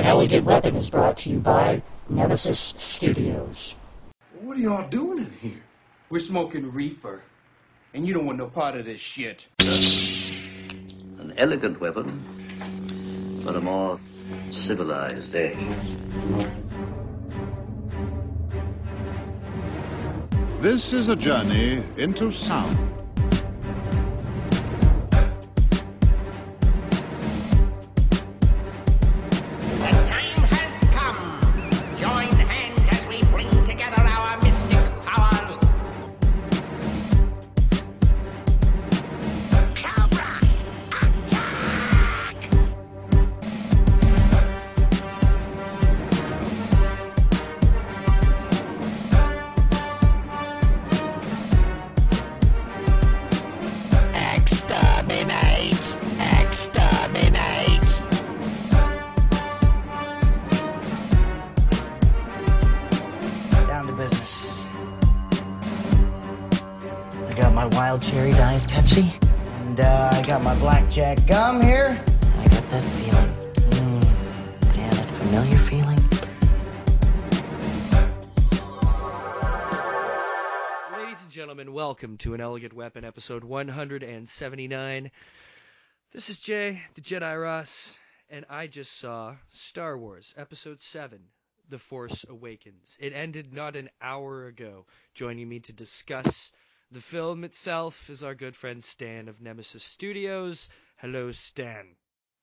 An Elegant Weapon is brought to you by Nemesis Studios. What are y'all doing in here? We're smoking reefer. And you don't want no part of this shit. An elegant weapon for a more civilized age. This is a journey into sound. Welcome to an Elegant Weapon episode 179. This is Jay, the Jedi Ross, and I just saw Star Wars Episode 7, The Force Awakens. It ended not an hour ago. Joining me to discuss the film itself is our good friend Stan of Nemesis Studios. Hello, Stan.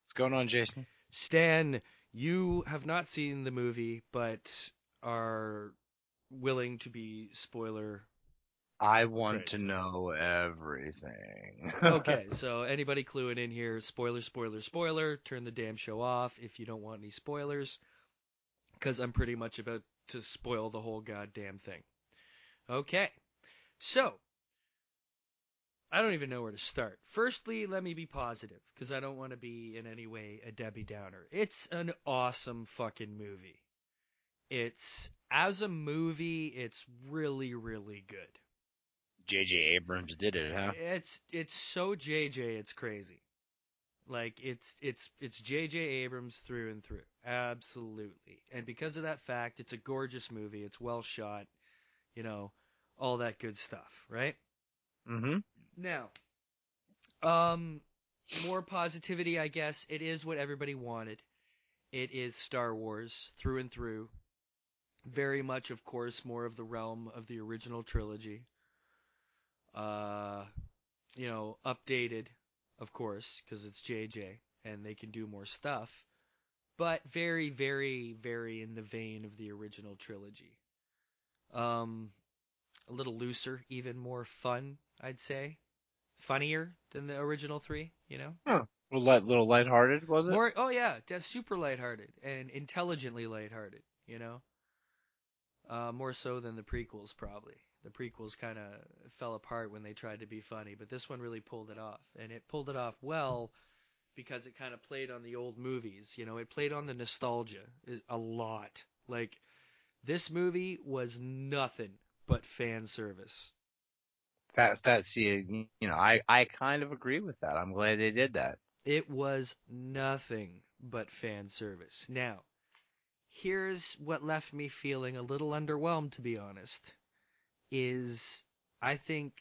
What's going on, Jason? Stan, you have not seen the movie, but are willing to be spoiler I want Great. to know everything. okay, so anybody cluing in here, spoiler, spoiler, spoiler, turn the damn show off if you don't want any spoilers, because I'm pretty much about to spoil the whole goddamn thing. Okay, so I don't even know where to start. Firstly, let me be positive, because I don't want to be in any way a Debbie Downer. It's an awesome fucking movie. It's, as a movie, it's really, really good. J.J. Abrams did it, huh? It's it's so JJ, it's crazy. Like it's it's it's JJ Abrams through and through. Absolutely. And because of that fact, it's a gorgeous movie. It's well shot, you know, all that good stuff, right? Mm-hmm. Now, um more positivity, I guess. It is what everybody wanted. It is Star Wars through and through. Very much, of course, more of the realm of the original trilogy uh, you know, updated, of course, because it's JJ and they can do more stuff, but very, very, very in the vein of the original trilogy. Um, a little looser, even more fun, I'd say. Funnier than the original three, you know? Huh. Little, light, little lighthearted, was it? More, oh yeah, super lighthearted and intelligently lighthearted, you know? Uh, more so than the prequels, probably. The prequels kind of fell apart when they tried to be funny, but this one really pulled it off. And it pulled it off well because it kind of played on the old movies. You know, it played on the nostalgia a lot. Like, this movie was nothing but fan service. That, that's the, you know, I, I kind of agree with that. I'm glad they did that. It was nothing but fan service. Now, here's what left me feeling a little underwhelmed, to be honest, is I think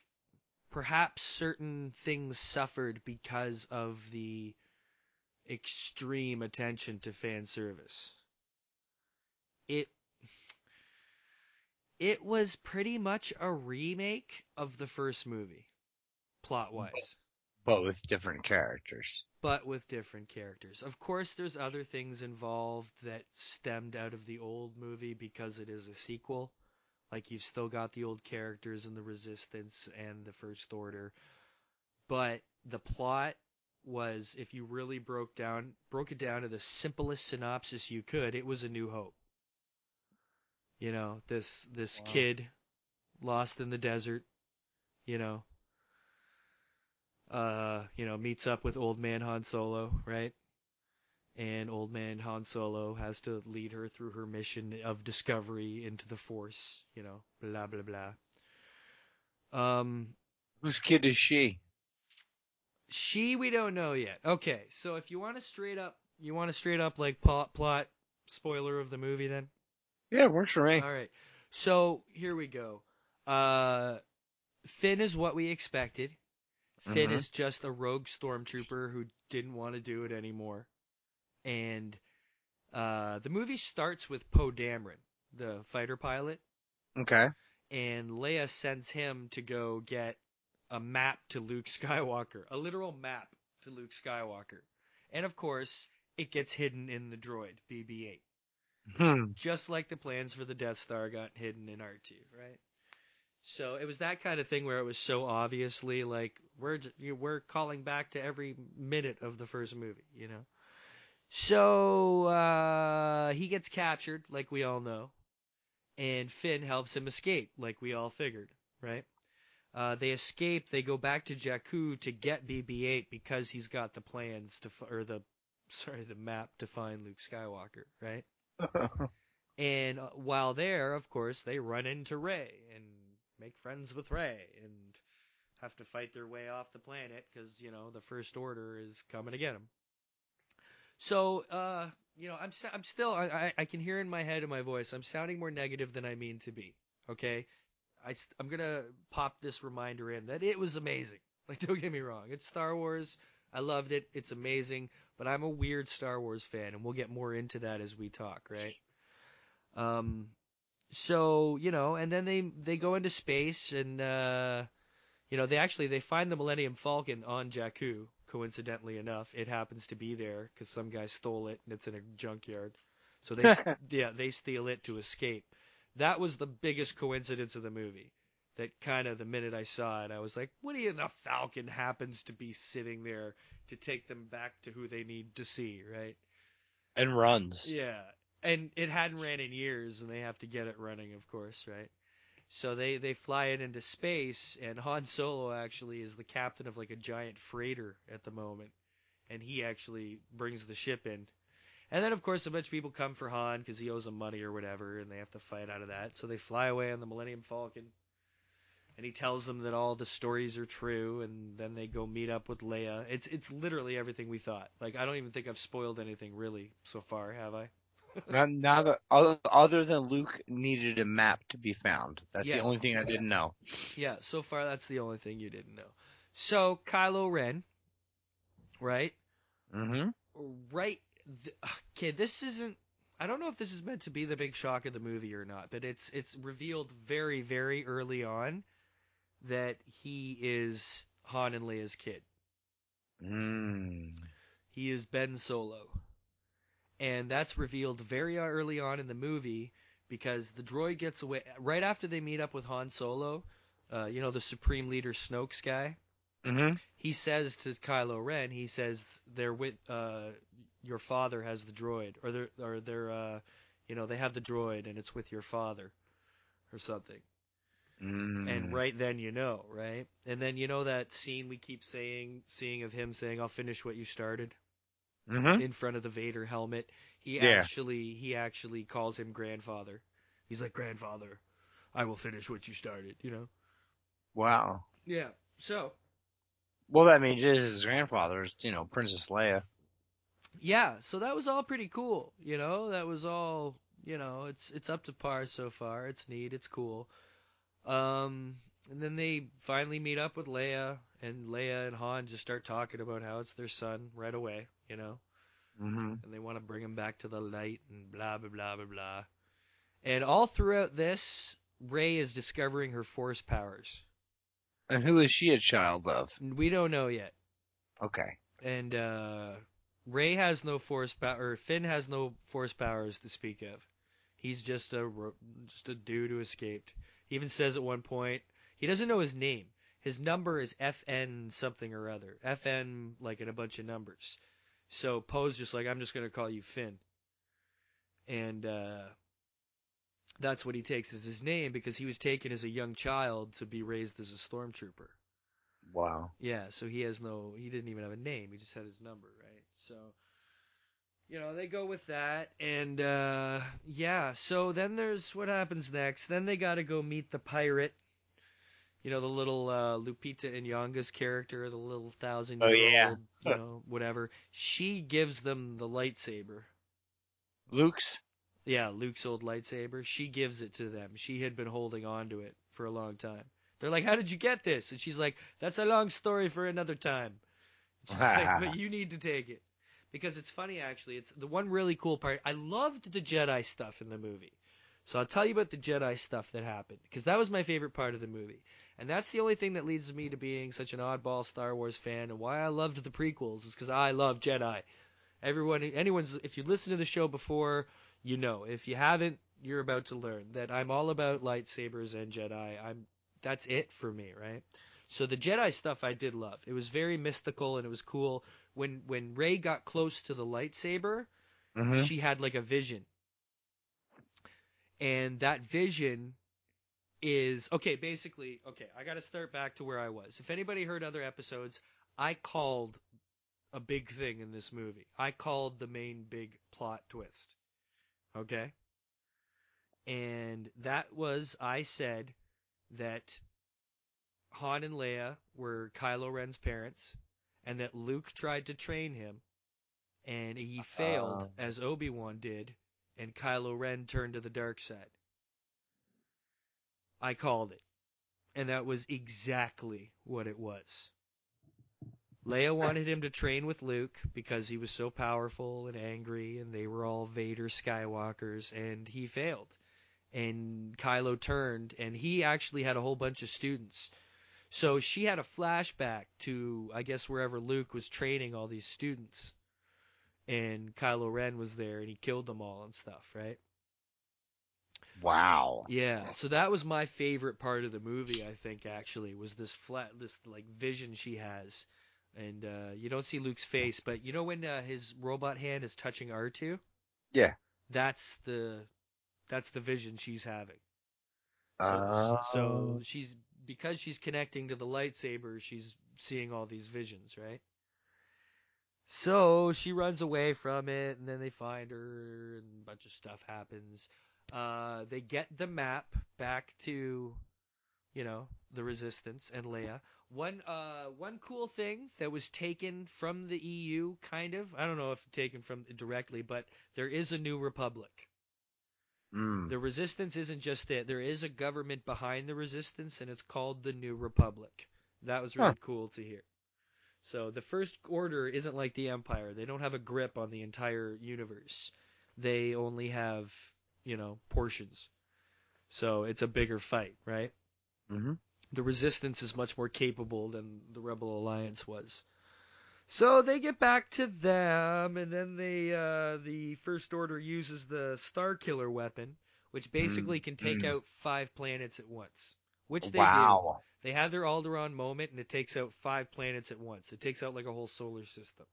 perhaps certain things suffered because of the extreme attention to fan service. It it was pretty much a remake of the first movie, plot wise. But with different characters. but with different characters. Of course, there's other things involved that stemmed out of the old movie because it is a sequel. Like you've still got the old characters and the Resistance and the First Order, but the plot was, if you really broke down broke it down to the simplest synopsis you could, it was a New Hope. You know, this this Wow. kid lost in the desert, you know, uh, you know, meets up with old man Han Solo, right? And old man Han Solo has to lead her through her mission of discovery into the Force, you know, blah blah blah. Um, Whose kid is she? she we don't know yet. Okay, so if you want to straight up, you want to straight up like plot plot spoiler of the movie then? Yeah, it works for me. All right. So here we go. Uh, Finn is what we expected. Finn Mhm. is just a rogue stormtrooper who didn't want to do it anymore. And uh, the movie starts with Poe Dameron, the fighter pilot, Okay. and Leia sends him to go get a map to Luke Skywalker, a literal map to Luke Skywalker. And of course, it gets hidden in the droid BB-8 Hmm. just like the plans for the Death Star got hidden in R2, right? So it was that kind of thing where it was so obviously like we're we're calling back to every minute of the first movie, you know. So uh, he gets captured, like we all know, and Finn helps him escape, like we all figured, right? Uh, they escape. They go back to Jakku to get BB-8 because he's got the plans to, or the, sorry, the map to find Luke Skywalker, right? And uh, while there, of course, they run into Rey and make friends with Rey and have to fight their way off the planet because you know the First Order is coming to get them. So, uh, you know, I'm I'm still I, I can hear in my head and my voice I'm sounding more negative than I mean to be. Okay, I I'm gonna pop this reminder in that it was amazing. Like, don't get me wrong, it's Star Wars. I loved it. It's amazing. But I'm a weird Star Wars fan, and we'll get more into that as we talk, right? Um, so you know, and then they they go into space, and uh, you know, they actually they find the Millennium Falcon on Jakku. Coincidentally enough, it happens to be there because some guy stole it, and it's in a junkyard. So they yeah they steal it to escape. That was the biggest coincidence of the movie. That kind of the minute I saw it, I was like, "What do? The Falcon happens to be sitting there to take them back to who they need to see, right? and runs. Yeah, and it hadn't ran in years, and they have to get it running, of course, right? So they they fly it into space, and Han Solo actually is the captain of like a giant freighter at the moment, and he actually brings the ship in. And then, of course, a bunch of people come for Han because he owes them money or whatever, and they have to fight out of that. So they fly away on the Millennium Falcon, and he tells them that all the stories are true, and then they go meet up with Leia. It's it's literally everything we thought. Like I don't even think I've spoiled anything really so far, have I? Now, now that other, other than Luke needed a map to be found, that's Yeah. the only thing I didn't know. Yeah, so far that's the only thing you didn't know. So Kylo Ren, right? Mm-hmm. Right. Th- okay, this isn't. I don't know if this is meant to be the big shock of the movie or not, but it's it's revealed very very early on that he is Han and Leia's kid. Mm. He is Ben Solo. And that's revealed very early on in the movie because the droid gets away right after they meet up with Han Solo. Uh, you know the Supreme Leader Snoke's guy. Mm-hmm. he says to Kylo Ren, he says they're with uh your father has the droid or they're or they're uh you know they have the droid and it's with your father or something. Mm. And right then you know, right? And then you know that scene we keep saying seeing of him saying I'll finish what you started Mm-hmm. in front of the Vader helmet. He Yeah. actually he actually calls him grandfather. He's like grandfather, I will finish what you started, you know. Wow. Yeah. So, Well, that means his grandfather's, you know, Princess Leia. yeah, so that was all pretty cool. You know, that was all. You know, it's it's up to par so far. It's neat. It's cool. Um, and then they finally meet up with Leia, and Leia and Han just start talking about how it's their son right away. You know, Mm-hmm. and they want to bring him back to the light, and blah blah blah blah blah. And all throughout this, Rey is discovering her force powers. And who is she a child of? We don't know yet. Okay. and uh, Rey has no force power. Or Finn has no force powers to speak of. He's just a just a dude who escaped. He even says at one point he doesn't know his name. His number is FN something or other. FN like in a bunch of numbers. So Poe's just like I'm just gonna call you Finn. And uh, that's what he takes as his name because he was taken as a young child to be raised as a stormtrooper. Wow. Yeah, so he has no, he didn't even have a name. He just had his number, right? So, you know, they go with that, and uh, yeah. So then there's what happens next. Then they got to go meet the pirate. You know, the little uh, Lupita Nyong'o's character, the little thousand year yeah. old, you know, whatever. She gives them the lightsaber. Luke's. Yeah, Luke's old lightsaber. She gives it to them. She had been holding on to it for a long time. They're like, "How did you get this?" And she's like, "That's a long story for another time." She's like, "But you need to take it." Because it's funny actually. It's the one really cool part. I loved the Jedi stuff in the movie. So I'll tell you about the Jedi stuff that happened because that was my favorite part of the movie. And that's the only thing that leads me to being such an oddball Star Wars fan and why I loved the prequels is because I love Jedi. Everyone, anyone's, if you listen to the show before, you know. If you haven't, you're about to learn that I'm all about lightsabers and Jedi. I'm, that's it for me, right? So the Jedi stuff I did love. It was very mystical and it was cool. When when Rey got close to the lightsaber, Mhm. she had like a vision. And that vision is okay, basically, okay, I got to start back to where I was. If anybody heard other episodes, I called a big thing in this movie. I called the main big plot twist. Okay? And that was I said that Han and Leia were Kylo Ren's parents and that Luke tried to train him and he failed Oh. as Obi-Wan did and Kylo Ren turned to the dark side. I called it. And that was exactly what it was. Leia wanted him to train with Luke because he was so powerful and angry and they were all Vader Skywalkers and he failed. And Kylo turned and he actually had a whole bunch of students. So she had a flashback to I guess wherever Luke was training all these students. And Kylo Ren was there and he killed them all and stuff, right? Wow. Yeah, so that was my favorite part of the movie. I think actually was this flat, this like vision she has, and uh, you don't see Luke's face, but you know when uh, his robot hand is touching R two. Yeah. That's the, that's the vision she's having. So, Oh. so she's because she's connecting to the lightsaber, she's seeing all these visions, right? So she runs away from it, and then they find her, and a bunch of stuff happens. Uh, they get the map back to, you know, the Resistance and Leia. One, uh, one cool thing that was taken from the EU, kind of. I don't know if taken from directly, but there is a new republic. Mm. The resistance isn't just that. There is a government behind the resistance, and it's called the New Republic. That was really Huh. cool to hear. So the First Order isn't like the Empire. They don't have a grip on the entire universe. They only have, you know, portions. So it's a bigger fight, right? hmm the resistance is much more capable than the rebel alliance was so they get back to them and then they uh the first order uses the star killer weapon which basically can take Mm. out five planets at once which they do they have their Alderaan moment and it takes out five planets at once it takes out like a whole solar system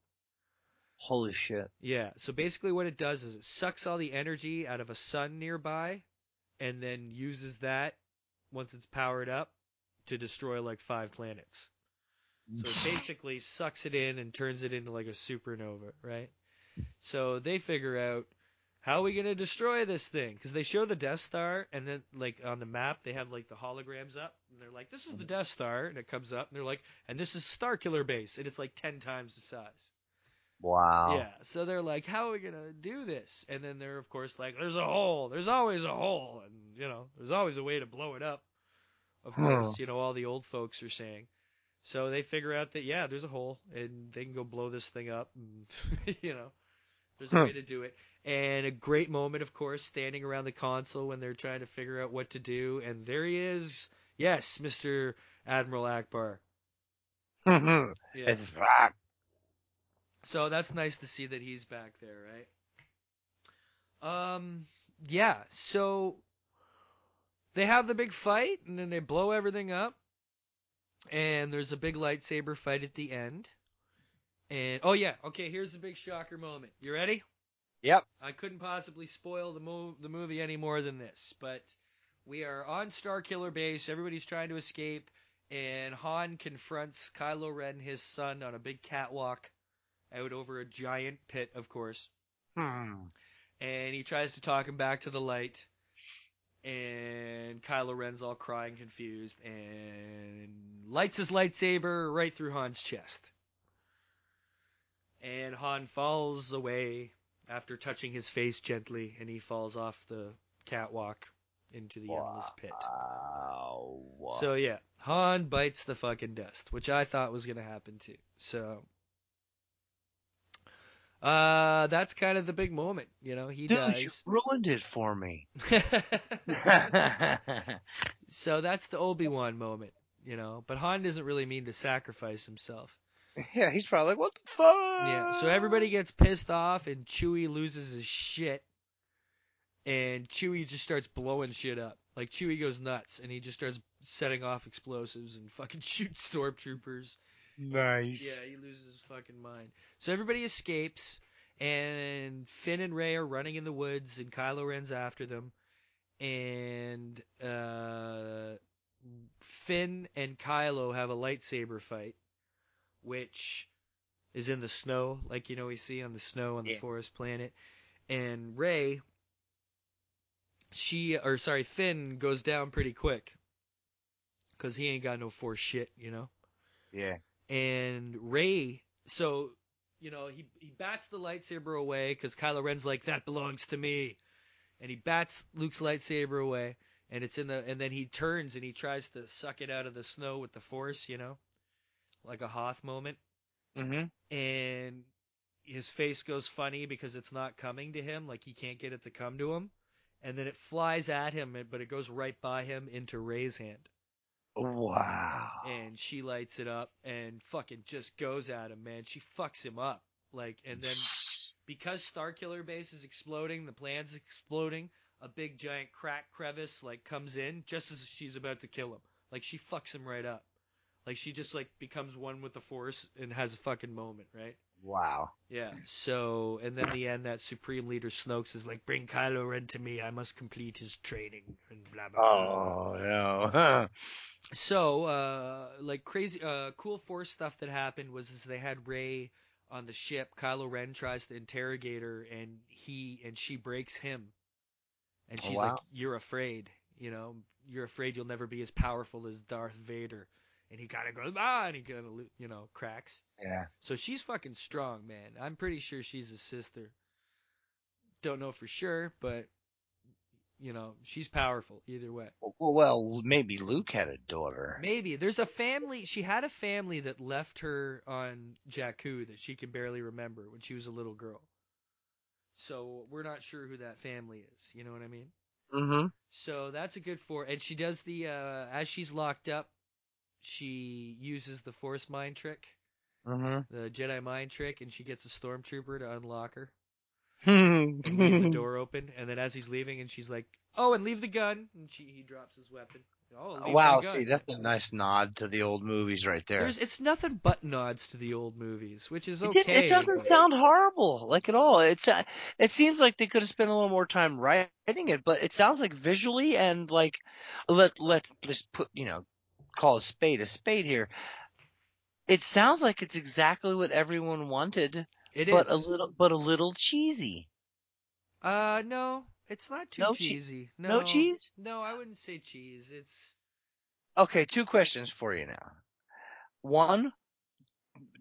Holy shit. yeah so basically what it does is it sucks all the energy out of a sun nearby and then uses that once it's powered up to destroy like five planets so it basically sucks it in and turns it into like a supernova, right? So they figure out how are we going to destroy this thing? Because they show the Death Star, and then like on the map they have like the holograms up, and they're like, "This is the Death Star," and it comes up, and they're like, "And this is Starkiller Base," and it's like ten times the size. Wow. Yeah, so they're like, "How are we gonna do this?" And then they're of course like, "There's a hole. There's always a hole, and you know, there's always a way to blow it up." Of Huh. course, you know all the old folks are saying. So they figure out that yeah, there's a hole, and they can go blow this thing up, and you know, there's a Huh. way to do it. And a great moment, of course, standing around the console when they're trying to figure out what to do, and there he is. Yes, Mr. Admiral Ackbar. Yeah. It's rock. So that's nice to see that he's back there, right? Um, yeah. So they have the big fight, and then they blow everything up, and there's a big lightsaber fight at the end. And oh yeah, okay. Here's the big shocker moment. You ready? Yep. I couldn't possibly spoil the move the movie any more than this, but we are on Starkiller Base. Everybody's trying to escape, and Han confronts Kylo Ren, his son, on a big catwalk out over a giant pit, of course. Hmm. And he tries to talk him back to the light. And Kylo Ren's all crying, confused, and lights his lightsaber right through Han's chest. And Han falls away after touching his face gently, and he falls off the catwalk into the endless pit. Wow. So yeah, Han bites the fucking dust, which I thought was gonna happen too. So uh that's kind of the big moment, you know, he Dude, dies. you ruined it for me. so that's the Obi-Wan moment, you know, but Han doesn't really mean to sacrifice himself. yeah, he's probably like, what the fuck? Yeah, so everybody gets pissed off and Chewie loses his shit. And Chewie just starts blowing shit up. Like Chewie goes nuts and he just starts setting off explosives and fucking shoots stormtroopers. Nice. Yeah, he loses his fucking mind. So everybody escapes and Finn and Rey are running in the woods and Kylo Ren's after them. And uh Finn and Kylo have a lightsaber fight which is in the snow, like you know we see on the snow on the Yeah. forest planet. And Rey, she or sorry, Finn goes down pretty quick because he ain't got no force shit, you know. Yeah. And Rey, so you know he he bats the lightsaber away because Kylo Ren's like that belongs to me, and he bats Luke's lightsaber away, and it's in the and then he turns and he tries to suck it out of the snow with the force, you know, like a Hoth moment Mm-hmm. and his face goes funny because it's not coming to him, like he can't get it to come to him. And then it flies at him, but it goes right by him into Rey's hand. Wow. And she lights it up and fucking just goes at him, man. She fucks him up. Like, and then because Starkiller Base is exploding, the plan's exploding, a big giant crack crevice like comes in just as she's about to kill him. Like she fucks him right up. Like she just like becomes one with the force and has a fucking moment, right? Wow. Yeah. So, and then the end, that Supreme Leader Snoke is like, "Bring Kylo Ren to me. I must complete his training." And blah blah. blah. Oh no. So, uh, like crazy, uh, cool Force stuff that happened was is they had Rey on the ship. Kylo Ren tries to interrogate her, and he and she breaks him. And Oh, she's wow. like, "You're afraid. You know, you're afraid you'll never be as powerful as Darth Vader." And he kind of goes, "Ah," and he kind of, you know, cracks. yeah. So she's fucking strong, man. I'm pretty sure she's a sister. Don't know for sure, but you know, she's powerful either way. Well, well, maybe Luke had a daughter. Maybe there's a family. She had a family that left her on Jakku that she can barely remember when she was a little girl. So we're not sure who that family is. You know what I mean? Mm-hmm. So that's a good for. And she does the uh, as she's locked up, she uses the Force mind trick, Mm-hmm. the Jedi mind trick, and she gets a stormtrooper to unlock her. and leave the door open, and then as he's leaving, and she's like, "Oh, and leave the gun," and she he drops his weapon. Oh, wow, see, that's a nice nod to the old movies right there. There's it's nothing but nods to the old movies, which is It okay. It, doesn't but- sound horrible, like at all. It's uh, it seems like they could have spent a little more time writing it, but it sounds like visually and like let let's just put you know call a spade a spade here. It sounds like it's exactly what everyone wanted, It but is. a little but a little cheesy. Uh, no, it's not too No che- cheesy. no No, cheese? No, I wouldn't say cheese. It's Okay, two questions for you now. One,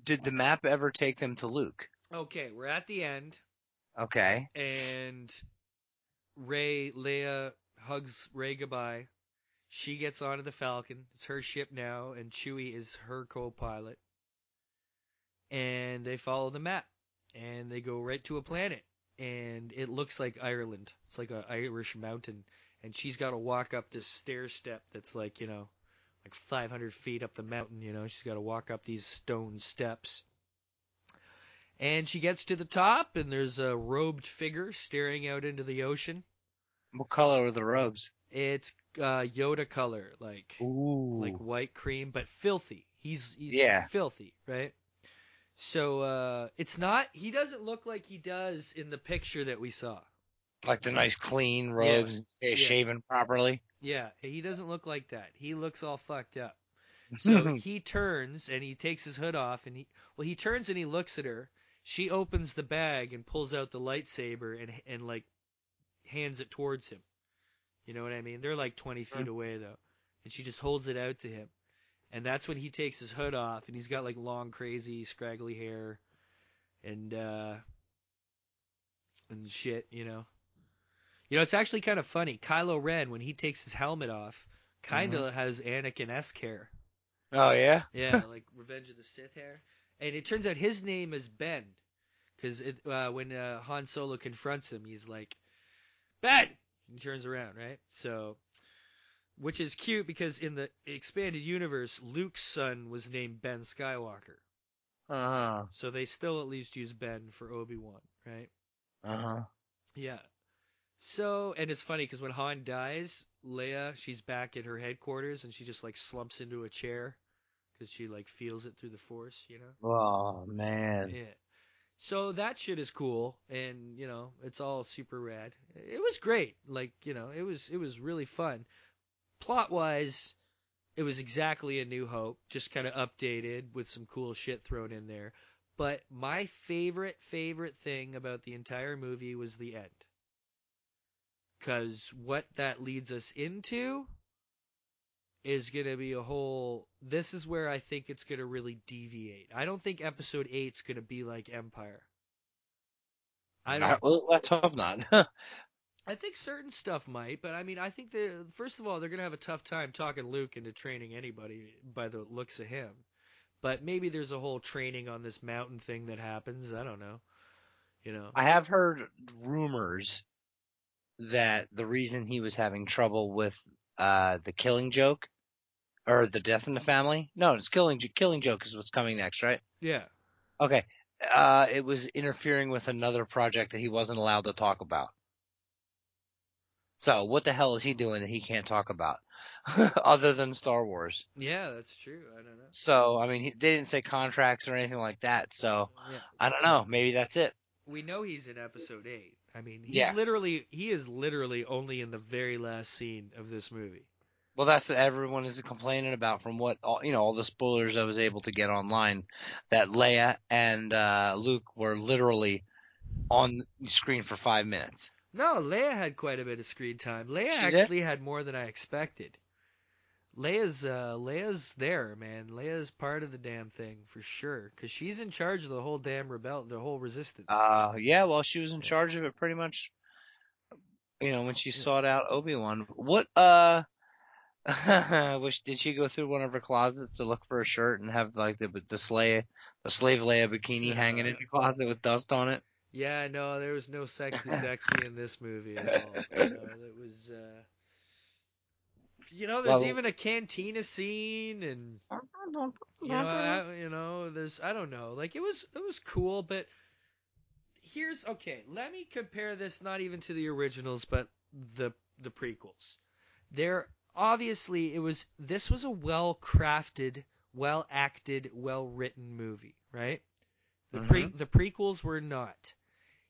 did the map ever take them to Luke? okay. We're at the end, Okay. and Rey Leia hugs Rey goodbye. She gets onto the Falcon. It's her ship now, and Chewie is her co-pilot. And they follow the map, and they go right to a planet, and it looks like Ireland. It's like an Irish mountain, and she's got to walk up this stair step that's like you know, like 500 feet up the mountain. You know, she's got to walk up these stone steps. And she gets to the top, and there's a robed figure staring out into the ocean. What color were the robes? It's uh, Yoda color, like Ooh. like white cream, but filthy. He's he's Yeah. filthy, right? So uh, it's not. He doesn't look like he does in the picture that we saw. like the nice clean robes, Yeah. shaven properly. Yeah, he doesn't look like that. He looks all fucked up. So he turns and he takes his hood off and he well he turns and he looks at her. She opens the bag and pulls out the lightsaber and and like hands it towards him. You know what I mean? They're like 20 feet away though. And she just holds it out to him. And that's when he takes his hood off and he's got like long crazy scraggly hair and uh and shit, you know. You know, it's actually kind of funny. Kylo Ren, when he takes his helmet off, kind of has Anakin esque hair. Oh yeah. Yeah, like Revenge of the Sith hair. And it turns out his name is Ben, because uh, when uh, Han Solo confronts him, he's like, Ben. He turns around, right? So, which is cute because in the expanded universe, Luke's son was named Ben Skywalker. Uh huh. So they still at least use Ben for Obi Wan, right? Uh huh. Yeah. So, and it's funny because when Han dies, Leia, she's back at her headquarters and she just like slumps into a chair because she like feels it through the Force, you know? Oh man. Yeah. So that shit is cool, and you know it's all super rad. It was great, like you know it was it was really fun. Plot wise, it was exactly a New Hope, just kind of updated with some cool shit thrown in there. But my favorite favorite thing about the entire movie was the end, because what that leads us into is going to be a whole this is where I think it's going to really deviate. I don't think episode 8's going to be like Empire. I don't Uh, well, let's hope not. I think certain stuff might, but I mean I think they first of all they're going to have a tough time talking Luke into training anybody by the looks of him. But maybe there's a whole training on this mountain thing that happens, I don't know. You know. I have heard rumors that the reason he was having trouble with uh the killing joke or the death in the family. No, it's killing killing joke is what's coming next, right? Yeah. Okay. Uh it was interfering with another project that he wasn't allowed to talk about. So, what the hell is he doing that he can't talk about other than Star Wars? Yeah, that's true. I don't know. So, I mean, he, they didn't say contracts or anything like that. So, Yeah. I don't know. Maybe that's it. We know he's in episode 8. I mean, he's Yeah. literally he is literally only in the very last scene of this movie. Well, that's what everyone is complaining about from what all, you know, all the spoilers I was able to get online that Leia and uh, Luke were literally on screen for five minutes. No, Leia had quite a bit of screen time. Leia actually had more than I expected. Leia's uh, Leia's there, man. Leia's part of the damn thing for sure, because she's in charge of the whole damn rebel, the whole resistance. Uh, yeah, well, she was in charge of it pretty much. You know, when she sought out Obi Wan, what uh, was did she go through one of her closets to look for a shirt and have like the the slave the slave Leia bikini hanging in the closet with dust on it? yeah, no, there was no sexy, sexy in this movie at all. You know, it was. Uh, you know, there's Well- even a cantina scene, and you know, I, you know, there's I don't know, like it was it was cool, but here's okay. Let me compare this not even to the originals, but the the prequels. There obviously it was this was a well crafted, well acted, well written movie, right? The pre mm-hmm. the prequels were not.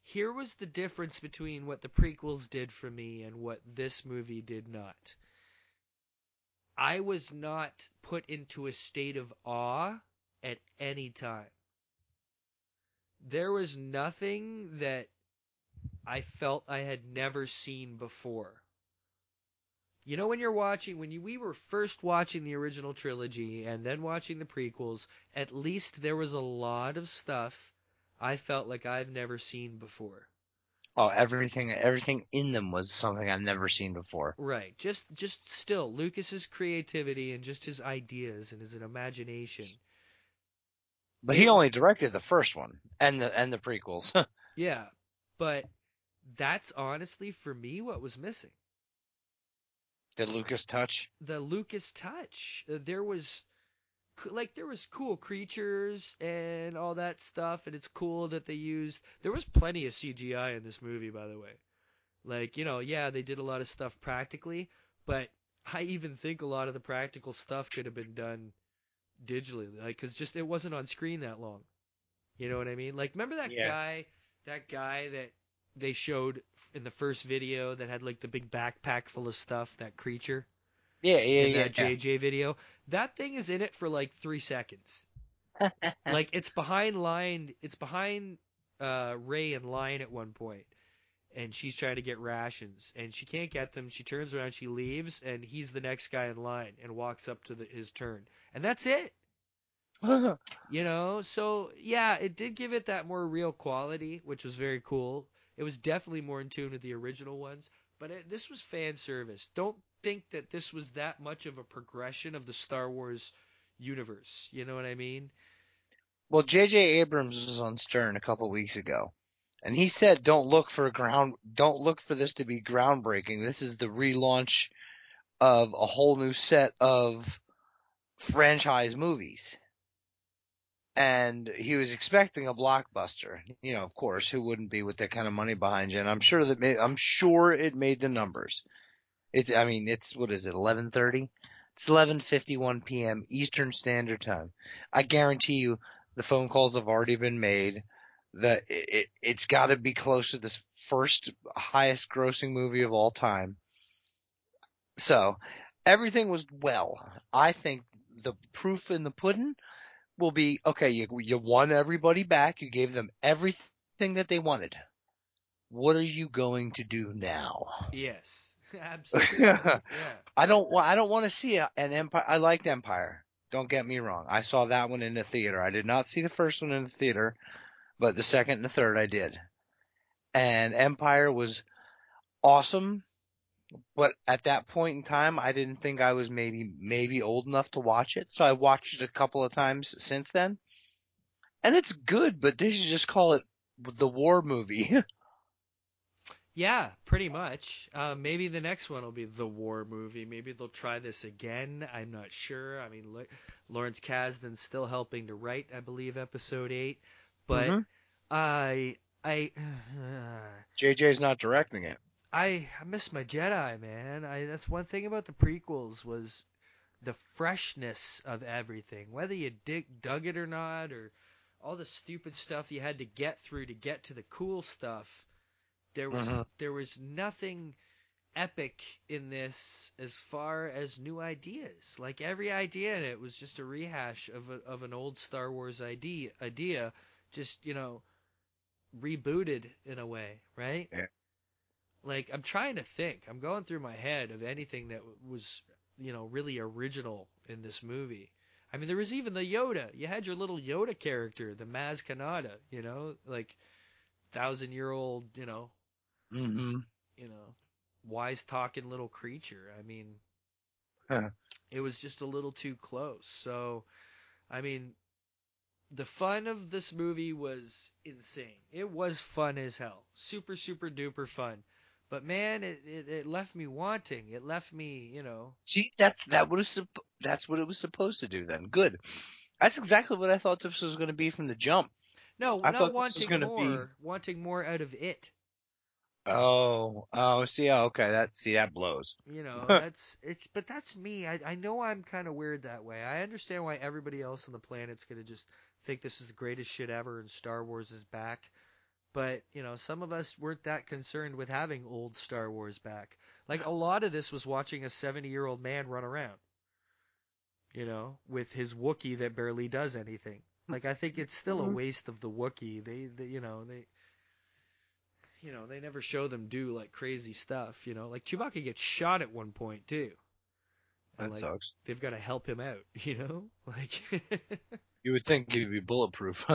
Here was the difference between what the prequels did for me and what this movie did not. I was not put into a state of awe at any time. There was nothing that I felt I had never seen before. You know when you're watching when you, we were first watching the original trilogy and then watching the prequels, at least there was a lot of stuff I felt like I've never seen before. Oh, everything everything in them was something I've never seen before. Right. Just just still Lucas's creativity and just his ideas and his imagination. But he only directed the first one and the and the prequels. Yeah. But that's honestly for me what was missing. Did Lucas touch? The Lucas touch. Uh, There was like there was cool creatures and all that stuff and it's cool that they used there was plenty of CGI in this movie by the way. Like, you know, yeah, they did a lot of stuff practically, but I even think a lot of the practical stuff could have been done digitally, like cuz just it wasn't on screen that long. You know what I mean? Like remember that Yeah. guy that guy that they showed in the first video that had like the big backpack full of stuff, that creature? Yeah, yeah, in yeah. that JJ video. That thing is in it for like three seconds. like it's behind line. It's behind uh, Rey and line at one point, and she's trying to get rations, and she can't get them. She turns around, she leaves, and he's the next guy in line, and walks up to the, his turn, and that's it. You know, so yeah, it did give it that more real quality, which was very cool. It was definitely more in tune with the original ones, but it, this was fan service. Don't think that this was that much of a progression of the Star Wars universe. You know what I mean? Well, J.J. Abrams was on Stern a couple weeks ago, and he said, "Don't look for ground. Don't look for this to be groundbreaking. This is the relaunch of a whole new set of franchise movies." And he was expecting a blockbuster. You know, of course, who wouldn't be with that kind of money behind you? And I'm sure that may, I'm sure it made the numbers. It's, I mean, it's what is it? 11:30. It's 11:51 p.m. Eastern Standard Time. I guarantee you, the phone calls have already been made. The it, it's got to be close to this first highest grossing movie of all time. So everything was well. I think the proof in the pudding will be okay. You you won everybody back. You gave them everything that they wanted. What are you going to do now? Yes, absolutely. yeah. I don't wa- I don't want to see an Empire. I liked Empire. Don't get me wrong. I saw that one in the theater. I did not see the first one in the theater, but the second and the third I did. And Empire was awesome, but at that point in time, I didn't think I was maybe maybe old enough to watch it. So I watched it a couple of times since then. And it's good, but they should just call it the war movie. Yeah, pretty much. Uh, maybe the next one will be the war movie. Maybe they'll try this again. I'm not sure. I mean, L- Lawrence Kasdan's still helping to write, I believe, episode eight. But Mhm. I, I, JJ's not directing it. I, I miss my Jedi, man. I that's one thing about the prequels was the freshness of everything, whether you dig dug it or not, or all the stupid stuff you had to get through to get to the cool stuff. There was Mhm. there was nothing epic in this as far as new ideas. Like every idea in it was just a rehash of a, of an old Star Wars idea idea, just you know, rebooted in a way, right? Yeah. Like I'm trying to think. I'm going through my head of anything that was you know really original in this movie. I mean, there was even the Yoda. You had your little Yoda character, the Maz Kanata, you know, like thousand year old, you know, Mm-hmm. you know, wise talking little creature. I mean, Huh. it was just a little too close. So, I mean, the fun of this movie was insane. It was fun as hell. Super, super duper fun. But man, it, it, it left me wanting. It left me, you know, See, that's that was that's what it was supposed to do. Then good. That's exactly what I thought this was going to be from the jump. no, I not thought this was wanting gonna be- more, wanting more out of it. Oh, oh, see, oh, okay, that see that blows. You know, that's it's but that's me. I I know I'm kind of weird that way. I understand why everybody else on the planet's going to just think this is the greatest shit ever and Star Wars is back. But, you know, some of us weren't that concerned with having old Star Wars back. Like a lot of this was watching a 70-year-old man run around. You know, with his Wookie that barely does anything. Like I think it's still a mm-hmm. waste of the Wookie. They, they you know, they you know, they never show them do like crazy stuff, you know. Like Chewbacca gets shot at one point too. That like, sucks. they've got to help him out, you know? Like You would think he'd be bulletproof.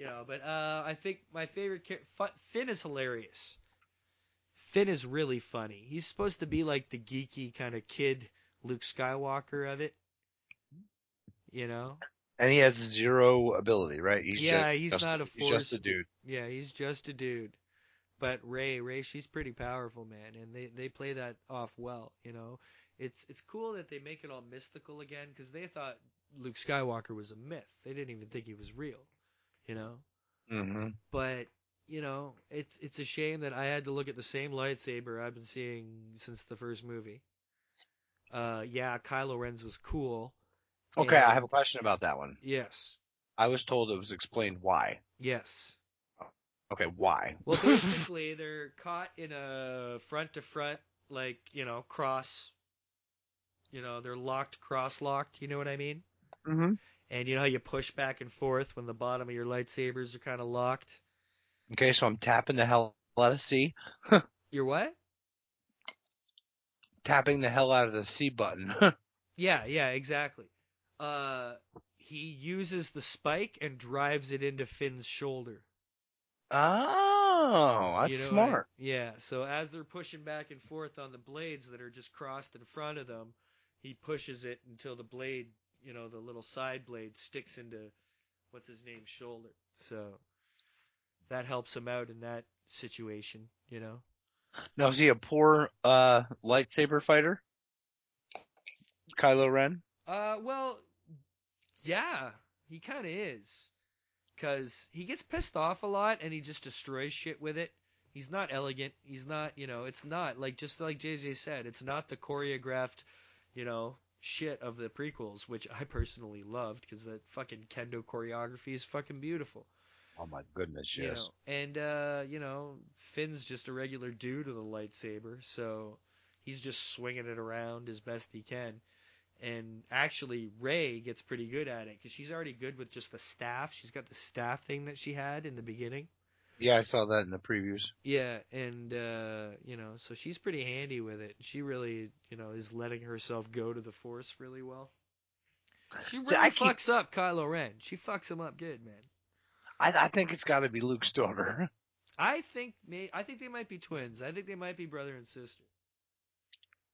You know, but uh I think my favorite char- Finn is hilarious. Finn is really funny. He's supposed to be like the geeky kind of kid Luke Skywalker of it. You know? and he has zero ability, right? He's yeah, just, he's just- not a he's force just a dude. Yeah, he's just a dude. But Rey, Rey, she's pretty powerful, man, and they they play that off well. You know, it's it's cool that they make it all mystical again because they thought Luke Skywalker was a myth. They didn't even think he was real. You know, Mm-hmm. but you know, it's it's a shame that I had to look at the same lightsaber I've been seeing since the first movie. Uh, yeah, Kylo Ren's was cool. Okay, I have a question about that one. Yes, I was told it was explained why. yes. Okay, why? Well, basically, they're caught in a front to front, like, you know, cross. You know, they're locked, cross locked. You know what I mean? Mm-hmm. And you know how you push back and forth when the bottom of your lightsabers are kind of locked? Okay, so I'm tapping the hell out of C, You're what? tapping the hell out of the C button. Yeah, yeah, exactly. Uh, he uses the spike and drives it into Finn's shoulder. Oh, that's You know what I- smart. yeah. So as they're pushing back and forth on the blades that are just crossed in front of them, he pushes it until the blade, you know, the little side blade sticks into what's his name's shoulder. So that helps him out in that situation, you know. Now is he a poor uh lightsaber fighter? Kylo Ren? Uh, well, yeah, he kind of is, because he gets pissed off a lot and he just destroys shit with it. He's not elegant. He's not, you know, it's not like just like JJ said, it's not the choreographed, you know, shit of the prequels, which I personally loved because that fucking kendo choreography is fucking beautiful. Oh my goodness, You yes. know, and uh, you know, Finn's just a regular dude with a lightsaber, so he's just swinging it around as best he can. And actually, Rey gets pretty good at it because she's already good with just the staff. She's got the staff thing that she had in the beginning. Yeah, I saw that in the previews. Yeah, and uh, you know, so she's pretty handy with it. She really, you know, is letting herself go to the Force really well. She really I keep- fucks up Kylo Ren. She fucks him up good, man. I, I think it's got to be Luke's daughter. I think may I think they might be twins. I think they might be brother and sister.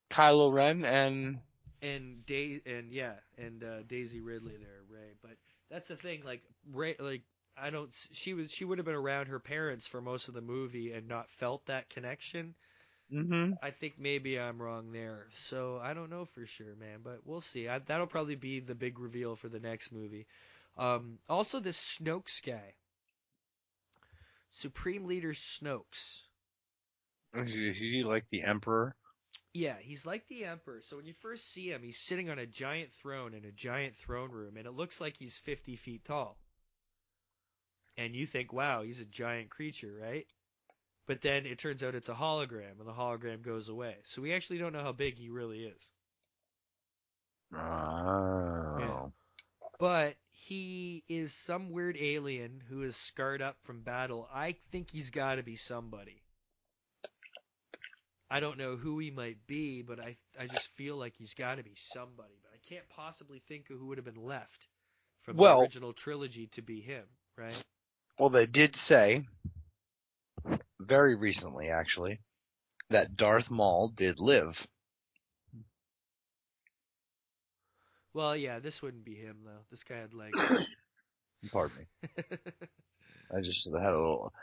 Kylo Ren and and Day and yeah, and uh, Daisy Ridley there, Rey. But that's the thing, like Rey, like I don't. She was she would have been around her parents for most of the movie and not felt that connection. mm-hmm. I think maybe I'm wrong there. So I don't know for sure, man. But we'll see. I, that'll probably be the big reveal for the next movie. Um, also, this Snoke's guy, Supreme Leader Snokes. Is is he like the Emperor? Yeah, he's like the Emperor. So when you first see him, he's sitting on a giant throne in a giant throne room, and it looks like he's 50 feet tall. And you think, wow, he's a giant creature, right? But then it turns out it's a hologram, and the hologram goes away. So we actually don't know how big he really is. Oh. But he is some weird alien who is scarred up from battle. I think he's got to be somebody. I don't know who he might be, but I I just feel like he's got to be somebody. But I can't possibly think of who would have been left from Well- the original trilogy to be him, right? Well, they did say very recently, actually, that Darth Maul did live. Well, yeah, this wouldn't be him though. This guy had legs. Pardon me. I just had a little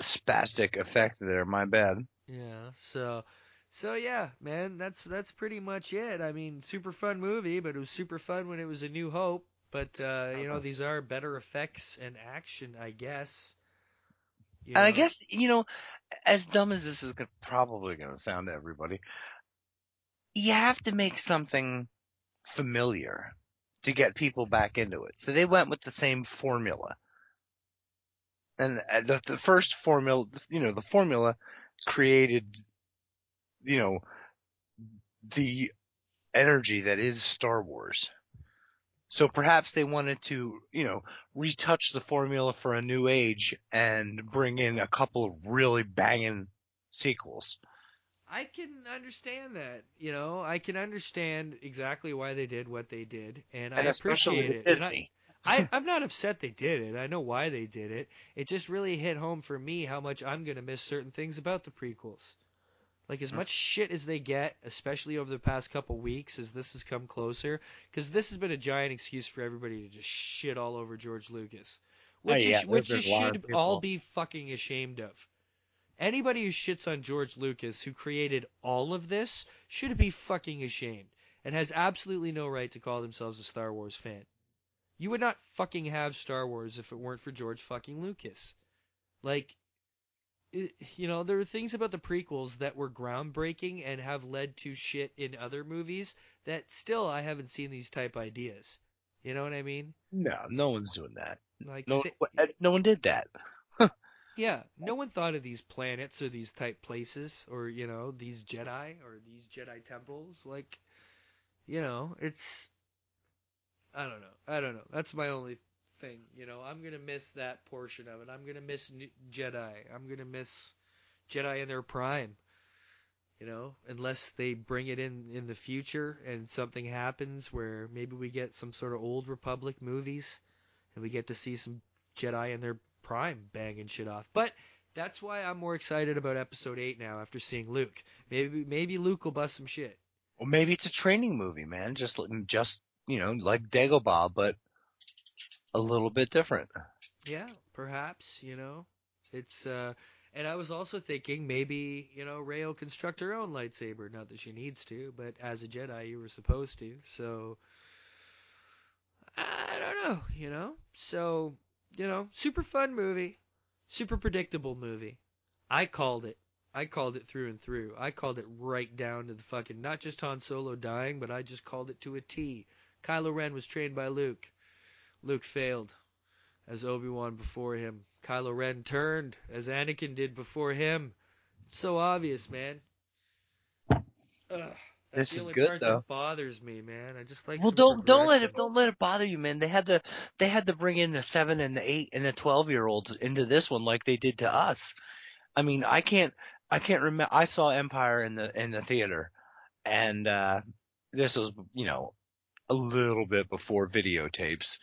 spastic effect there. My bad. Yeah. So, so yeah, man, that's that's pretty much it. I mean, super fun movie, but it was super fun when it was A New Hope. But uh, you know, these are better effects and action, I guess. You And I guess you know, as dumb as this is probably going to sound to everybody, you have to make something familiar to get people back into it. So they went with the same formula. And uh, the, the first formula, you know, the formula created, you know, the energy that is Star Wars. So perhaps they wanted to, you know, retouch the formula for a new age and bring in a couple of really banging sequels. I can understand that. You know, I can understand exactly why they did what they did, and, I And especially appreciate it. And I, Disney. I, I'm not upset they did it. I know why they did it. It just really hit home for me how much I'm going to miss certain things about the prequels. Like, as hmm. much shit as they get, especially over the past couple weeks as this has come closer, because this has been a giant excuse for everybody to just shit all over George Lucas. Oh, which, Oh, yeah, is, which you there's been a lot should all be fucking ashamed of. Anybody who shits on George Lucas, who created all of this, should be fucking ashamed and has absolutely no right to call themselves a Star Wars fan. You would not fucking have Star Wars if it weren't for George fucking Lucas. Like, you know, there are things about the prequels that were groundbreaking and have led to shit in other movies that still I haven't seen these type ideas. You know what I mean? No, no one's doing that. Like, No, sa- eh, no one did that. Yeah, no one thought of these planets or these type places or, you know, these Jedi or these Jedi temples. Like, you know, it's. I don't know. I don't know. That's my only thing. You know, I'm to miss that portion of it. I'm to miss Jedi. I'm to miss Jedi in their prime. You know, unless they bring it in in the future and something happens where maybe we get some sort of old Republic movies and we get to see some Jedi in their prime banging shit off. But That's why I'm more excited about episode eight now after seeing Luke. Maybe maybe Luke will bust some shit. Or maybe it's a training movie, man. Just just you know, like Dagobah, but a little bit different. Yeah, perhaps, you know. It's uh and I was also thinking maybe, you know, Rey will construct her own lightsaber, not that she needs to, but as a Jedi you were supposed to. So I don't know, you know. So, you know, super fun movie, super predictable movie. I called it. I called it through and through. I called it right down to the fucking not just Han Solo dying, but I just called it to a T. Kylo Ren was trained by Luke. Luke failed as Obi-Wan before him. Kylo Ren turned as Anakin did before him. It's so obvious, man. Ugh, that's This the is good, part though. that bothers me, man. I just like Well, don't don't let it don't let it bother you, man. They had to they had to bring in the seven and the eight and the twelve year olds into this one like they did to us. I mean, I can't I can't remember. I saw Empire in the in the theater, and uh this was you know a little bit before videotapes,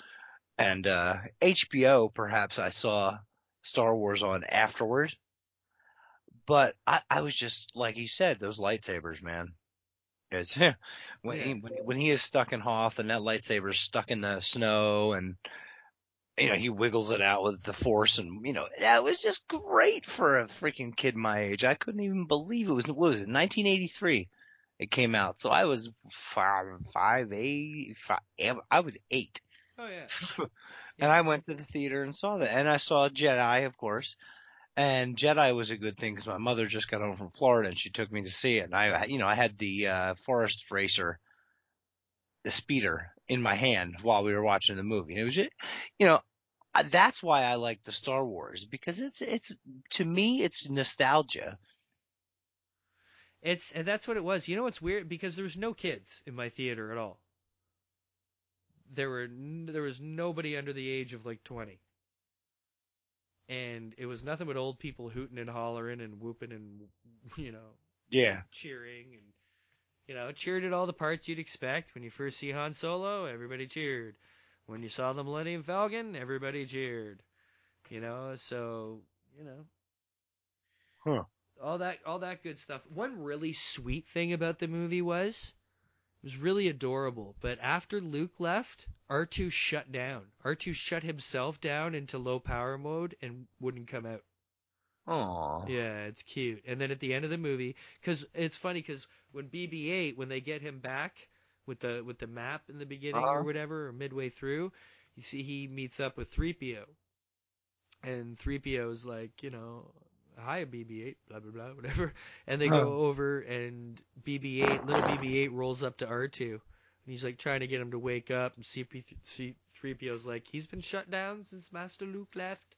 and uh HBO perhaps I saw Star Wars on afterward. But I, I was just like you said, those lightsabers, man. It's when Yeah. he when, when he is stuck in Hoth and that lightsaber's stuck in the snow and you know he wiggles it out with the force and you know that was just great for a freaking kid my age. I couldn't even believe it was what was it 1983 it came out. So I was five, five, eight, five, I was eight. Oh yeah. And I went to the theater and saw that. And I saw Jedi, of course. And Jedi was a good thing because my mother just got home from Florida and she took me to see it. And I, you know, I had the uh, Forest Racer, the speeder in my hand while we were watching the movie. And it was just, you know, that's why I like the Star Wars because it's, it's, to me, it's nostalgia. It's and that's what it was. You know what's weird? Because there was no kids in my theater at all. There were n- there was nobody under the age of like twenty, and it was nothing but old people hooting and hollering and whooping and you know Yeah. cheering and you know cheered at all the parts you'd expect when you first see Han Solo. Everybody cheered. When you saw the Millennium Falcon, everybody cheered. You know, so you know Huh. all that all that good stuff. One really sweet thing about the movie was it was really adorable, but after Luke left, R2 shut down. R2 shut himself down into low power mode and wouldn't come out. Aw. Yeah, it's cute. And then at the end of the movie, because it's funny, because when BB-8, when they get him back with the with the map in the beginning or Uh-huh. whatever, or midway through, you see he meets up with 3PO, and 3PO is like, you know, hi BB-8, blah blah blah, whatever. And they Huh. go over, and BB-8, little BB-8 rolls up to R2, and he's like trying to get him to wake up, and CP, C3PO's like, he's been shut down since Master Luke left.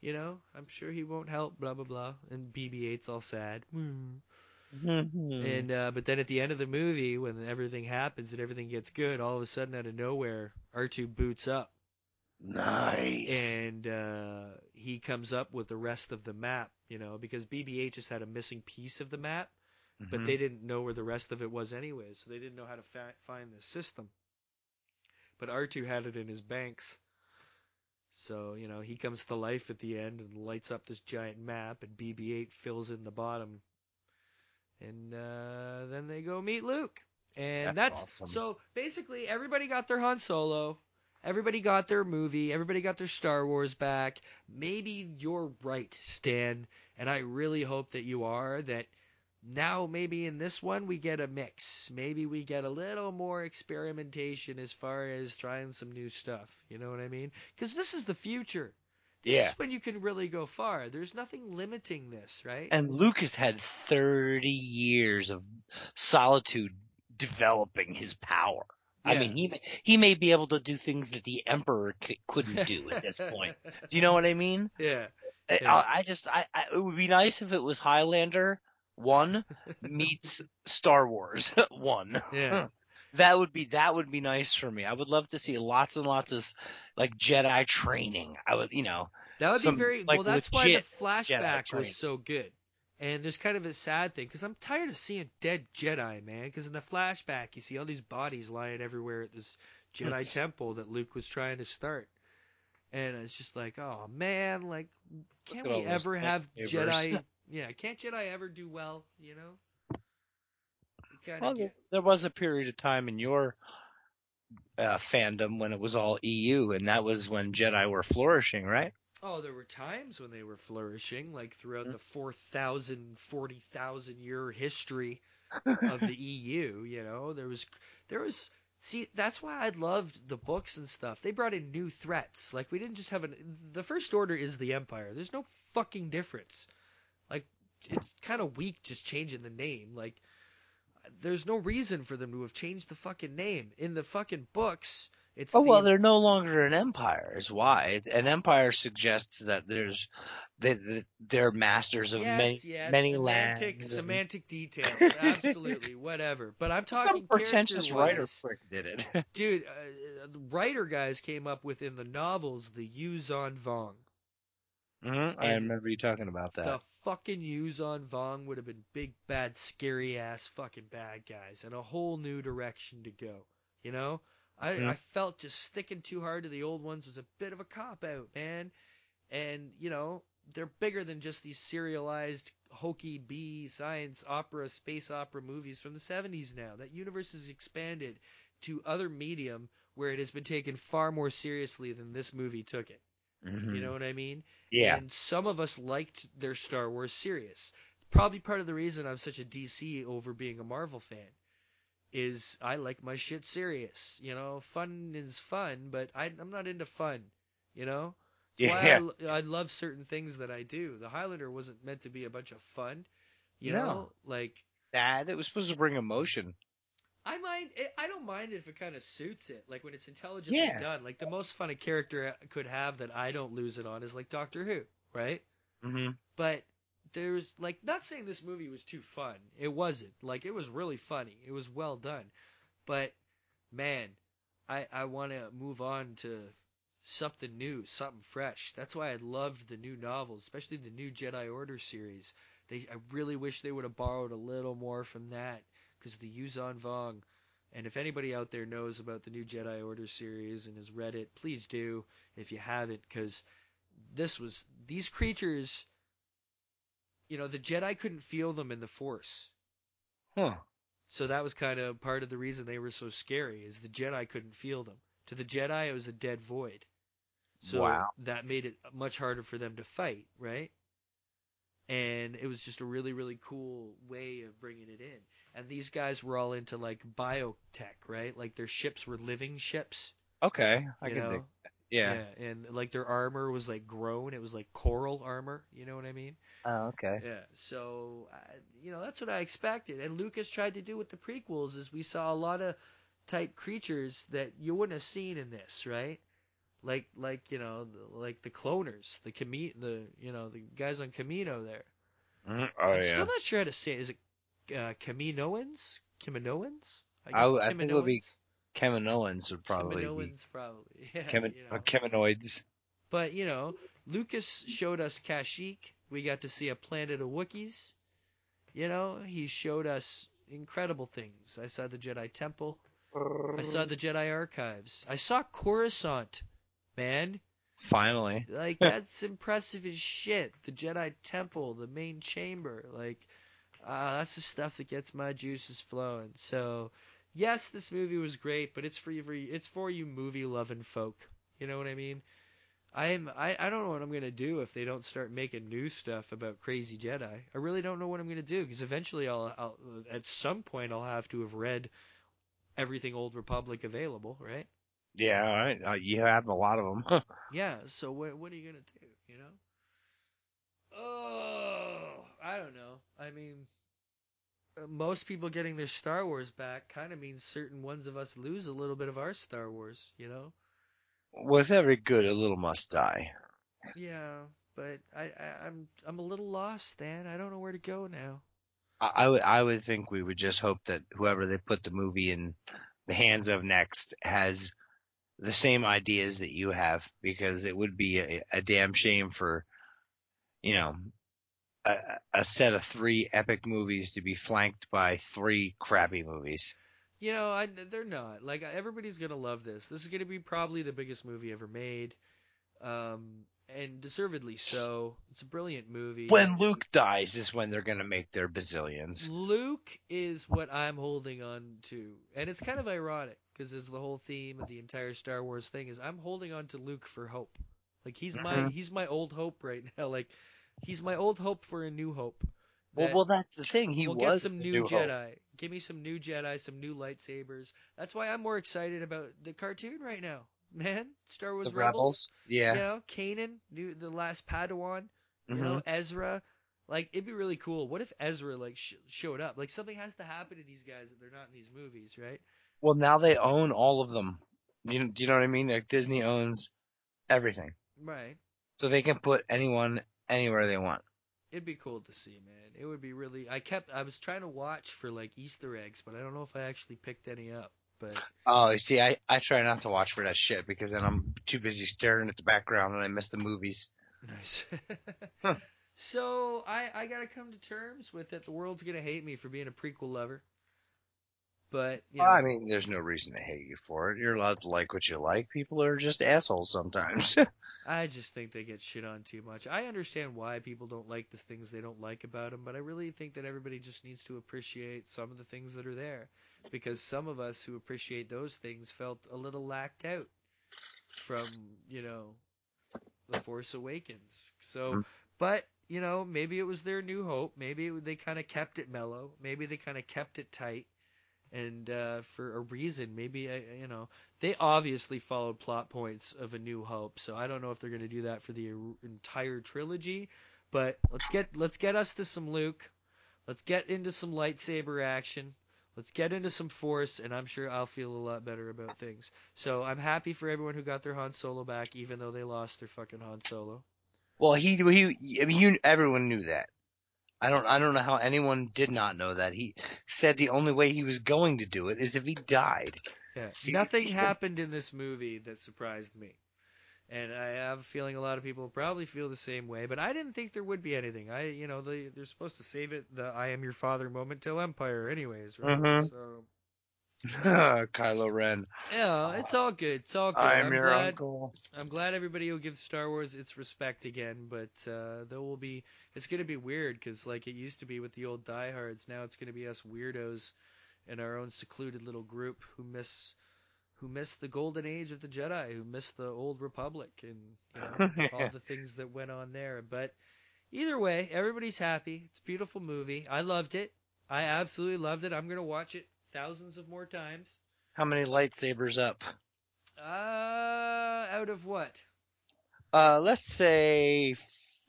You know, I'm sure he won't help, blah blah blah. And BB-8's all sad. Hmm. Mhm. And uh, but then at the end of the movie, when everything happens and everything gets good, all of a sudden out of nowhere, R2 boots up Nice. and uh, he comes up with the rest of the map. You know, because BB-8 just had a missing piece of the map, but Mhm. they didn't know where the rest of it was anyway, so they didn't know how to fa- find the system. But R2 had it in his banks. So, you know, he comes to life at the end and lights up this giant map, and BB 8 fills in the bottom. And uh, then they go meet Luke. And That's that's, awesome. so basically everybody got their Han Solo. Everybody got their movie. Everybody got their Star Wars back. Maybe you're right, Stan. And I really hope that you are. That now maybe in this one we get a mix. Maybe we get a little more experimentation as far as trying some new stuff. You know what I mean? Because this is the future. This Yeah. is when you can really go far. There's nothing limiting this, right? And Lucas had 30 years of solitude developing his power. I mean, he may, he may be able to do things that the emperor c- couldn't do at this point. Do you know what I mean? yeah. I- Yeah. I, I just, I, I, it would be nice if it was Highlander one meets Star Wars one. Yeah. That would be that would be nice for me. I would love to see lots and lots of like Jedi training. I would, you know, That would some, be very like, well. That's why the flashback was so good. And there's kind of a sad thing because I'm tired of seeing dead Jedi, man. Because in the flashback, you see all these bodies lying everywhere at this Jedi temple that Luke was trying to start. and it's just like, oh man, like, can't we ever have. Jedi? yeah, can't Jedi ever do well? You know. You Well, get- there was a period of time in your uh, fandom when it was all EU, and that was when Jedi were flourishing, right? Oh, there were times when they were flourishing, like throughout the mm-hmm. 4,000, 40,000 year history of the EU, you know, there was, there was, see, that's why I loved the books and stuff. They brought in new threats. Like, we didn't just have an, the First Order is the Empire. There's no fucking difference. Like, it's kind of weak just changing the name. Like, there's no reason for them to have changed the fucking name. In the fucking books, it's Oh the well, they're no longer an empire. Is why an empire suggests that there's they, they they're masters of yes, many yes, many semantic, lands. and- semantic details, absolutely, whatever. But I'm talking Some pretentious writer prick did it. dude. Uh, the writer guys came up with in the novels the Yuuzhan Vong. Mhm, I remember you talking about that. The fucking Yuuzhan Vong would have been big, bad, scary ass fucking bad guys, and a whole new direction to go. You know, I. I felt just sticking too hard to the old ones was a bit of a cop out, man. And you know, they're bigger than just these serialized hokey B science opera, space opera movies from the 70s now. That universe has expanded to other medium where it has been taken far more seriously than this movie took it. Mhm. You know what I mean? Yeah. And some of us liked their Star Wars serious. It's probably part of the reason I'm such a DC over being a Marvel fan. Is I like my shit serious. You know, fun is fun, but I, I'm not into fun. You know, that's why I I, love certain things that I do. The Highlander wasn't meant to be a bunch of fun. You No. know, like That it was supposed to bring emotion. I mind. I don't mind if it kind of suits it. Like when it's intelligently Yeah. done. Like the most fun a character could have that I don't lose it on is like Doctor Who, right? hmm but there's like not saying this movie was too fun. It wasn't. Like it was really funny. It was well done. But man, I I want to move on to something new, something fresh. That's why I loved the new novels, especially the new Jedi Order series. They I really wish they would have borrowed a little more from that because the Yuuzhan Vong. And if anybody out there knows about the new Jedi Order series and has read it, please do if you haven't, because this was these creatures you know, the Jedi couldn't feel them in the Force. Huh. So that was kind of part of the reason they were so scary is the Jedi couldn't feel them. To the Jedi, it was a dead void. So Wow. that made it much harder for them to fight, right? And it was just a really, really cool way of bringing it in. And these guys were all into like biotech, right? Like their ships were living ships. Okay, I you can know? Think. Yeah. And like their armor was like grown. It was like coral armor. You know what I mean? Oh, okay. Yeah, so uh, you know that's what I expected, and Lucas tried to do with the prequels is we saw a lot of type creatures that you wouldn't have seen in this, right? Like like you know like the cloners, the Cami- the you know the guys on Kamino there. Mhm. Oh I'm yeah. still not sure how to say. it. Is it uh, Kaminoans? Kaminoans? I guess would- I think it would be Kaminoans? Kaminoans would probably be. Probably. Yeah, Kamin- you know. uh, Kaminoids. But you know, Lucas showed us Kashyyyk. We got to see a planet of Wookiees. You know, he showed us incredible things. I saw the Jedi Temple. I saw the Jedi Archives. I saw Coruscant, man. Finally. Like that's impressive as shit. The Jedi Temple, the main chamber, like uh, that's the stuff that gets my juices flowing. So, yes, this movie was great, but it's for you, it's for you movie loving folk. You know what I mean? I'm I, I don't know what I'm gonna do if they don't start making new stuff about Crazy Jedi. I really don't know what I'm gonna do because eventually I'll, I'll at some point I'll have to have read everything Old Republic available, right? Yeah, right. Uh, you have a lot of them. Yeah, so what what are you gonna do? You know? Oh, I don't know. I mean, most people getting their Star Wars back kind of means certain ones of us lose a little bit of our Star Wars. You know? With every good, a little must die. Yeah, but I, I I'm I'm a little lost, Stan. I don't know where to go now. I, I would I would think we would just hope that whoever they put the movie in the hands of next has the same ideas that you have, because it would be a, a damn shame for, you know, a, a set of three epic movies to be flanked by three crappy movies. You know, I, they're not. Like everybody's gonna love this. This is gonna be probably the biggest movie ever made. um, and deservedly so. It's a brilliant movie. When Luke dies is when they're gonna make their bazillions. Luke is what I'm holding on to, and it's kind of ironic because as the whole theme of the entire Star Wars thing is, I'm holding on to Luke for hope. Like he's my Mhm. he's my old hope right now. Like he's my old hope for a new hope. Well, that well, that's the thing. He we'll was get some new, Hope. Jedi. Give me some new Jedi, some new lightsabers. That's why I'm more excited about the cartoon right now, man. Star Wars The Rebels. Yeah. You know, Kanan, new the last Padawan. You Mhm. know, Ezra. Like it'd be really cool. What if Ezra like sh- showed up? Like something has to happen to these guys that they're not in these movies, right? Well, now they own all of them. You, do you know what I mean? Like Disney owns everything, Right. so they can put anyone anywhere they want. It'd be cool to see, man. It would be really. I kept. I was trying to watch for like Easter eggs, but I don't know if I actually picked any up. But Oh, see, I, I try not to watch for that shit because then I'm too busy staring at the background and I miss the movies. Nice. Huh. So I I gotta come to terms with it. The world's gonna hate me for being a prequel lover. But you know, I mean, there's no reason to hate you for it. You're allowed to like what you like. People are just assholes sometimes. I just think they get shit on too much. I understand why people don't like the things they don't like about them, but I really think that everybody just needs to appreciate some of the things that are there, because some of us who appreciate those things felt a little lacked out from you know the Force Awakens. So, Mhm. but you know, maybe it was their new hope. Maybe it, they kind of kept it mellow. Maybe they kind of kept it tight. And uh, for a reason, maybe uh, you know they obviously followed plot points of A New Hope, so I don't know if they're going to do that for the er- entire trilogy. But let's get let's get us to some Luke. Let's get into some lightsaber action. Let's get into some Force, and I'm sure I'll feel a lot better about things. So I'm happy for everyone who got their Han Solo back, even though they lost their fucking Han Solo. well, he he. I mean, you everyone knew that. I don't I don't know how anyone did not know that. He said the only way he was going to do it is if he died. Yeah, He- nothing he- happened in this movie that surprised me. And I have a feeling a lot of people probably feel the same way, but I didn't think there would be anything. I, you know, they they're supposed to save it the "I am your father" moment till Empire, anyways, right? Mhm. So Kylo Ren. yeah, it's all good. It's all good. I'm I'm your glad. uncle. I'm glad everybody will give Star Wars its respect again, but uh, there will be. It's gonna be weird because like it used to be with the old diehards. Now it's gonna be us weirdos in our own secluded little group who miss who miss the golden age of the Jedi, who miss the old Republic, and you know all the things that went on there. But either way, everybody's happy. It's a beautiful movie. I loved it. I absolutely loved it. I'm gonna watch it thousands of more times. How many lightsabers up? Uh, out of what? Uh, let's say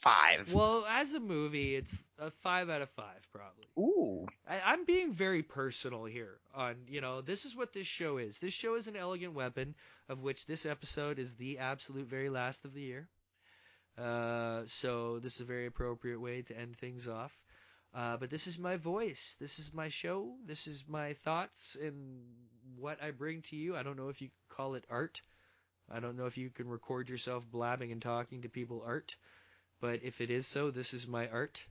five. Well, as a movie, it's a five out of five, probably. Ooh. I, I'm being very personal here. On you know, this is what this show is. This show is an elegant weapon, of which this episode is the absolute very last of the year. Uh, so this is a very appropriate way to end things off. Uh, but this is my voice. This is my show. This is my thoughts and what I bring to you. I don't know if you call it art. I don't know if you can record yourself blabbing and talking to people art. But if it is so, this is my art.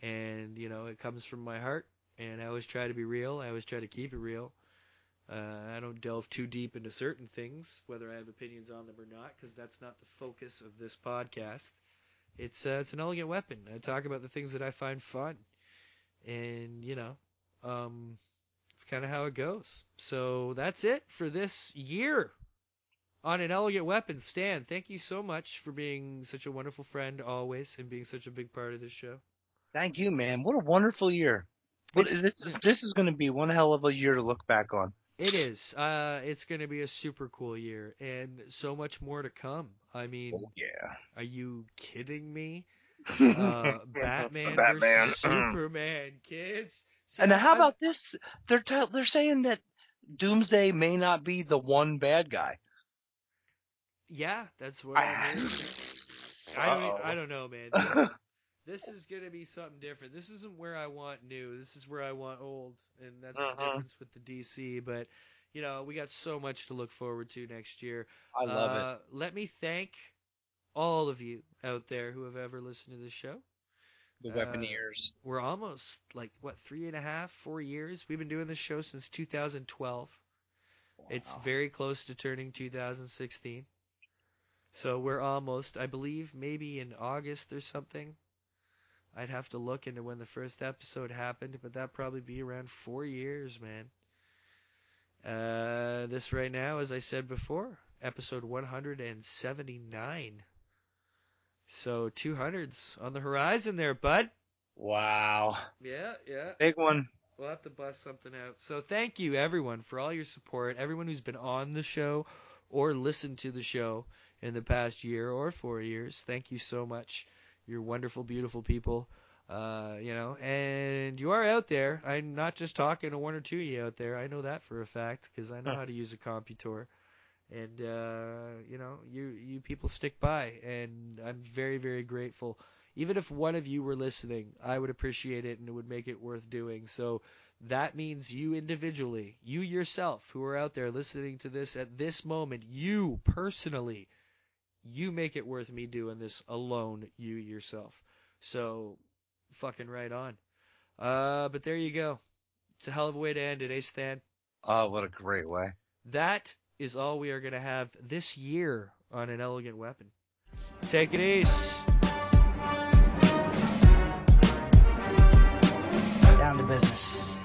And, you know, it comes from my heart. And I always try to be real. I always try to keep it real. Uh, I don't delve too deep into certain things, whether I have opinions on them or not, because that's not the focus of this podcast. It's uh, it's an elegant weapon. I talk about the things that I find fun, and you know, um, it's kind of how it goes. So that's it for this year on an elegant weapon. Stan, thank you so much for being such a wonderful friend always, and being such a big part of this show. Thank you, man. What a wonderful year. This, this is going to be one hell of a year to look back on. It is. Uh, it's going to be a super cool year, and so much more to come. I mean, yeah. are you kidding me? Uh, Batman, Batman. versus Superman, kids. See, and I- how I've- about this? They're t- they're saying that Doomsday may not be the one bad guy. Yeah, that's what I've heard. too. I don't. e- I don't know, man. This, this is gonna be something different. This isn't where I want new. This is where I want old, and that's the Uh-huh. difference with the DC. But you know, we got so much to look forward to next year. I love uh, Let me thank all of you out there who have ever listened to this show. it. The uh, We're almost like what three and a half, four years. We've been doing this show since 2012. It's very close to turning 2016. So we're almost, I believe, maybe in August or something. I'd have to look into when the first episode happened, but that'd probably be around four years, man. Uh, this right now, as I said before, episode 179. So 200s on the horizon there, bud. Wow. Yeah, yeah. Big one. We'll have to bust something out. So thank you everyone for all your support. Everyone who's been on the show or listened to the show in the past year or four years. Thank you so much. You're wonderful, beautiful people. Uh, you know, and you are out there. I'm not just talking to one or two of you out there. I know that for a fact because I know how to use a computor. And uh, you know, you you people stick by, and I'm very very grateful. Even if one of you were listening, I would appreciate it, and it would make it worth doing. So that means you individually, you yourself, who are out there listening to this at this moment, you personally, you make it worth me doing this alone, you yourself. So fucking right on. Uh, but there you go. It's a hell of a way to end it, eh, Stan? Oh, what a great way. That is all we are going to have this year on an elegant weapon. Take it easy. Down to business.